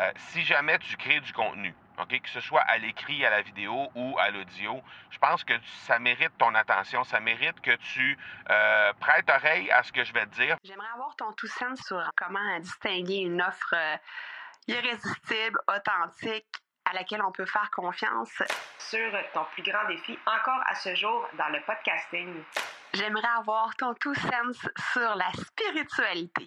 Euh, si jamais tu crées du contenu, que ce soit à l'écrit, à la vidéo ou à l'audio, je pense que ça mérite ton attention, ça mérite que tu euh, prêtes oreille à ce que je vais te dire. J'aimerais avoir ton tout sens sur comment distinguer une offre euh, irrésistible, authentique, à laquelle on peut faire confiance. Sur ton plus grand défi encore à ce jour dans le podcasting. J'aimerais avoir ton tout sens sur la spiritualité.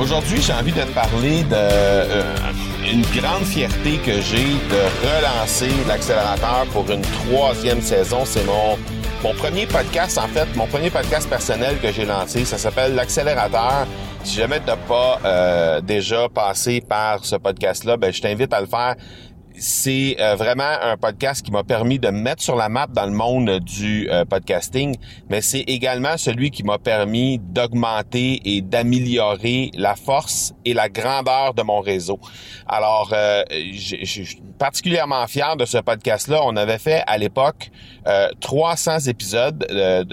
Aujourd'hui, j'ai envie de te parler de euh, une grande fierté que j'ai de relancer l'accélérateur pour une troisième saison. C'est mon mon premier podcast, en fait, mon premier podcast personnel que j'ai lancé. Ça s'appelle l'accélérateur. Si jamais tu n'as pas euh, déjà passé par ce podcast-là, ben je t'invite à le faire c'est euh, vraiment un podcast qui m'a permis de me mettre sur la map dans le monde du euh, podcasting, mais c'est également celui qui m'a permis d'augmenter et d'améliorer la force et la grandeur de mon réseau. Alors, euh, je suis particulièrement fier de ce podcast-là. On avait fait à l'époque 300 épisodes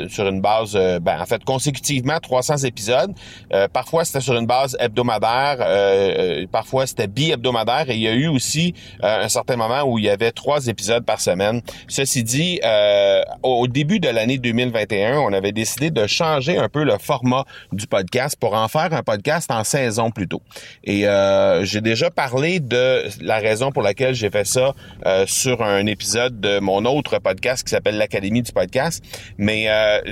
sur une base, ben, en fait, consécutivement 300 épisodes. parfois, c'était sur une base hebdomadaire, parfois c'était bi-hebdomadaire, et il y a eu aussi certain moment où il y avait trois épisodes par semaine. Ceci dit, euh, au début de l'année 2021, on avait décidé de changer un peu le format du podcast pour en faire un podcast en saison plutôt. Et euh, j'ai déjà parlé de la raison pour laquelle j'ai fait ça euh, sur un épisode de mon autre podcast qui s'appelle l'Académie du podcast. Mais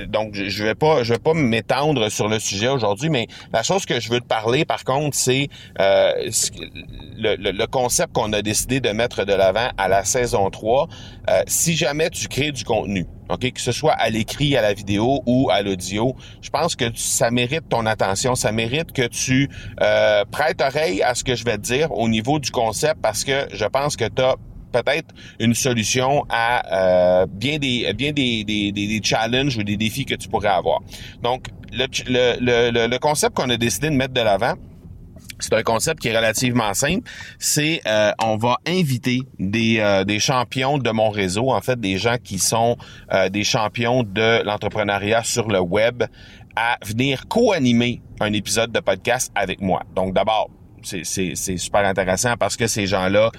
donc je vais pas je vais pas m'étendre sur le sujet aujourd'hui, mais la chose que je veux te parler par contre, c'est le, le concept qu'on a décidé de mettre de l'avant à la saison 3. Euh, si jamais tu crées du contenu, que ce soit à l'écrit, à la vidéo ou à l'audio, je pense que ça mérite ton attention, ça mérite que tu euh, prêtes oreille à ce que je vais te dire au niveau du concept parce que je pense que tu as peut-être une solution à euh, bien des challenges ou des défis que tu pourrais avoir. Donc le, le, le, le concept qu'on a décidé de mettre de l'avant, c'est un concept qui est relativement simple. C'est euh, on va inviter des, euh, des champions de mon réseau, en fait des gens qui sont euh, des champions de l'entrepreneuriat sur le web, à venir co-animer un épisode de podcast avec moi. Donc d'abord, c'est super intéressant parce que ces gens-là,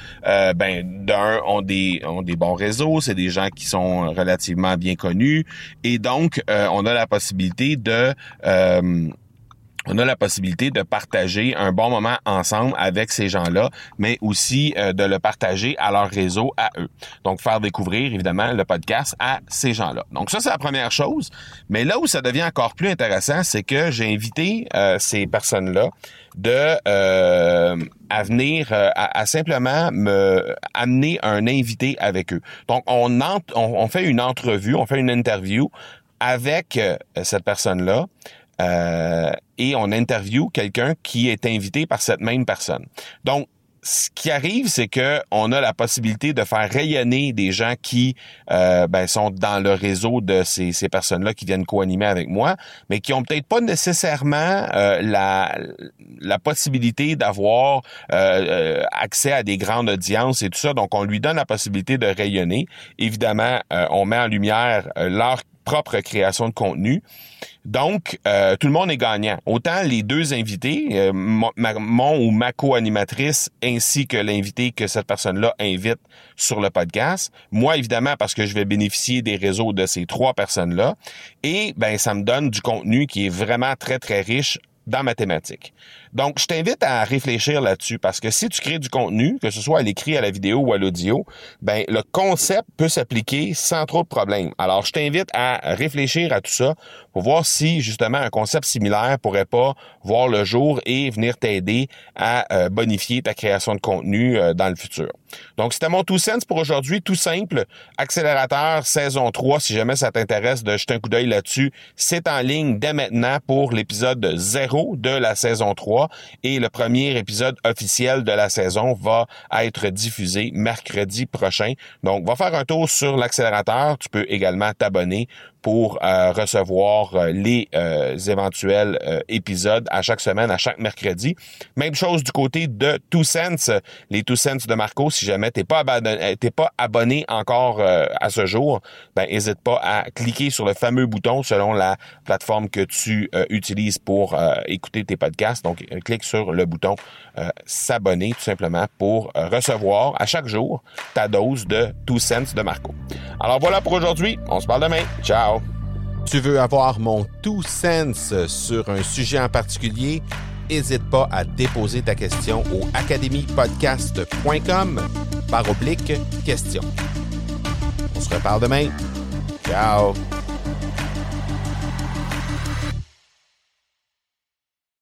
ben d'un ont des ont des bons réseaux, c'est des gens qui sont relativement bien connus et donc on a la possibilité de on a la possibilité de partager un bon moment ensemble avec ces gens-là, mais aussi euh, de le partager à leur réseau, à eux. Donc, faire découvrir, évidemment, le podcast à ces gens-là. Donc, ça, c'est la première chose. Mais là où ça devient encore plus intéressant, c'est que j'ai invité euh, ces personnes-là de euh, à venir à, simplement me amener un invité avec eux. Donc on, on fait une entrevue, on fait une interview avec cette personne-là euh, et on interview quelqu'un qui est invité par cette même personne. Donc, ce qui arrive, c'est que on a la possibilité de faire rayonner des gens qui euh, ben, sont dans le réseau de ces, ces personnes-là qui viennent co-animer avec moi, mais qui ont peut-être pas nécessairement euh, la, la possibilité d'avoir accès à des grandes audiences et tout ça. Donc, on lui donne la possibilité de rayonner. Évidemment, on met en lumière leur propre création de contenu. Donc, euh, tout le monde est gagnant. Autant les deux invités, euh, mon ou ma co-animatrice, ainsi que l'invité que cette personne-là invite sur le podcast. Moi, évidemment, parce que je vais bénéficier des réseaux de ces trois personnes-là. Et ben, ça me donne du contenu qui est vraiment très, très riche dans ma thématique. Donc, je t'invite à réfléchir là-dessus parce que si tu crées du contenu, que ce soit à l'écrit, à la vidéo ou à l'audio, ben le concept peut s'appliquer sans trop de problèmes. Alors, je t'invite à réfléchir à tout ça pour voir si justement un concept similaire pourrait pas voir le jour et venir t'aider à euh, bonifier ta création de contenu euh, dans le futur. Donc, c'était mon tout sens pour aujourd'hui, tout simple. Accélérateur saison 3, si jamais ça t'intéresse de jeter un coup d'œil là-dessus, c'est en ligne dès maintenant pour l'épisode 0 De la saison 3 et le premier épisode officiel de la saison va être diffusé mercredi prochain. Donc, va faire un tour sur l'accélérateur. Tu peux également t'abonner pour euh, recevoir euh, les euh, éventuels épisodes à chaque semaine, à chaque mercredi. Même chose du côté de Two Cents, les Two Cents de Marco. Si jamais t'es pas pas abonné encore à ce jour, ben n'hésite pas à cliquer sur le fameux bouton selon la plateforme que tu utilises pour écouter tes podcasts. Donc clique sur le bouton s'abonner tout simplement pour recevoir à chaque jour ta dose de Two Cents de Marco. Alors voilà pour aujourd'hui. On se parle demain. Ciao. Tu veux avoir mon tout sens sur un sujet en particulier? N'hésite pas à déposer ta question au academypodcast.com par oblique question. On se reparle demain. Ciao!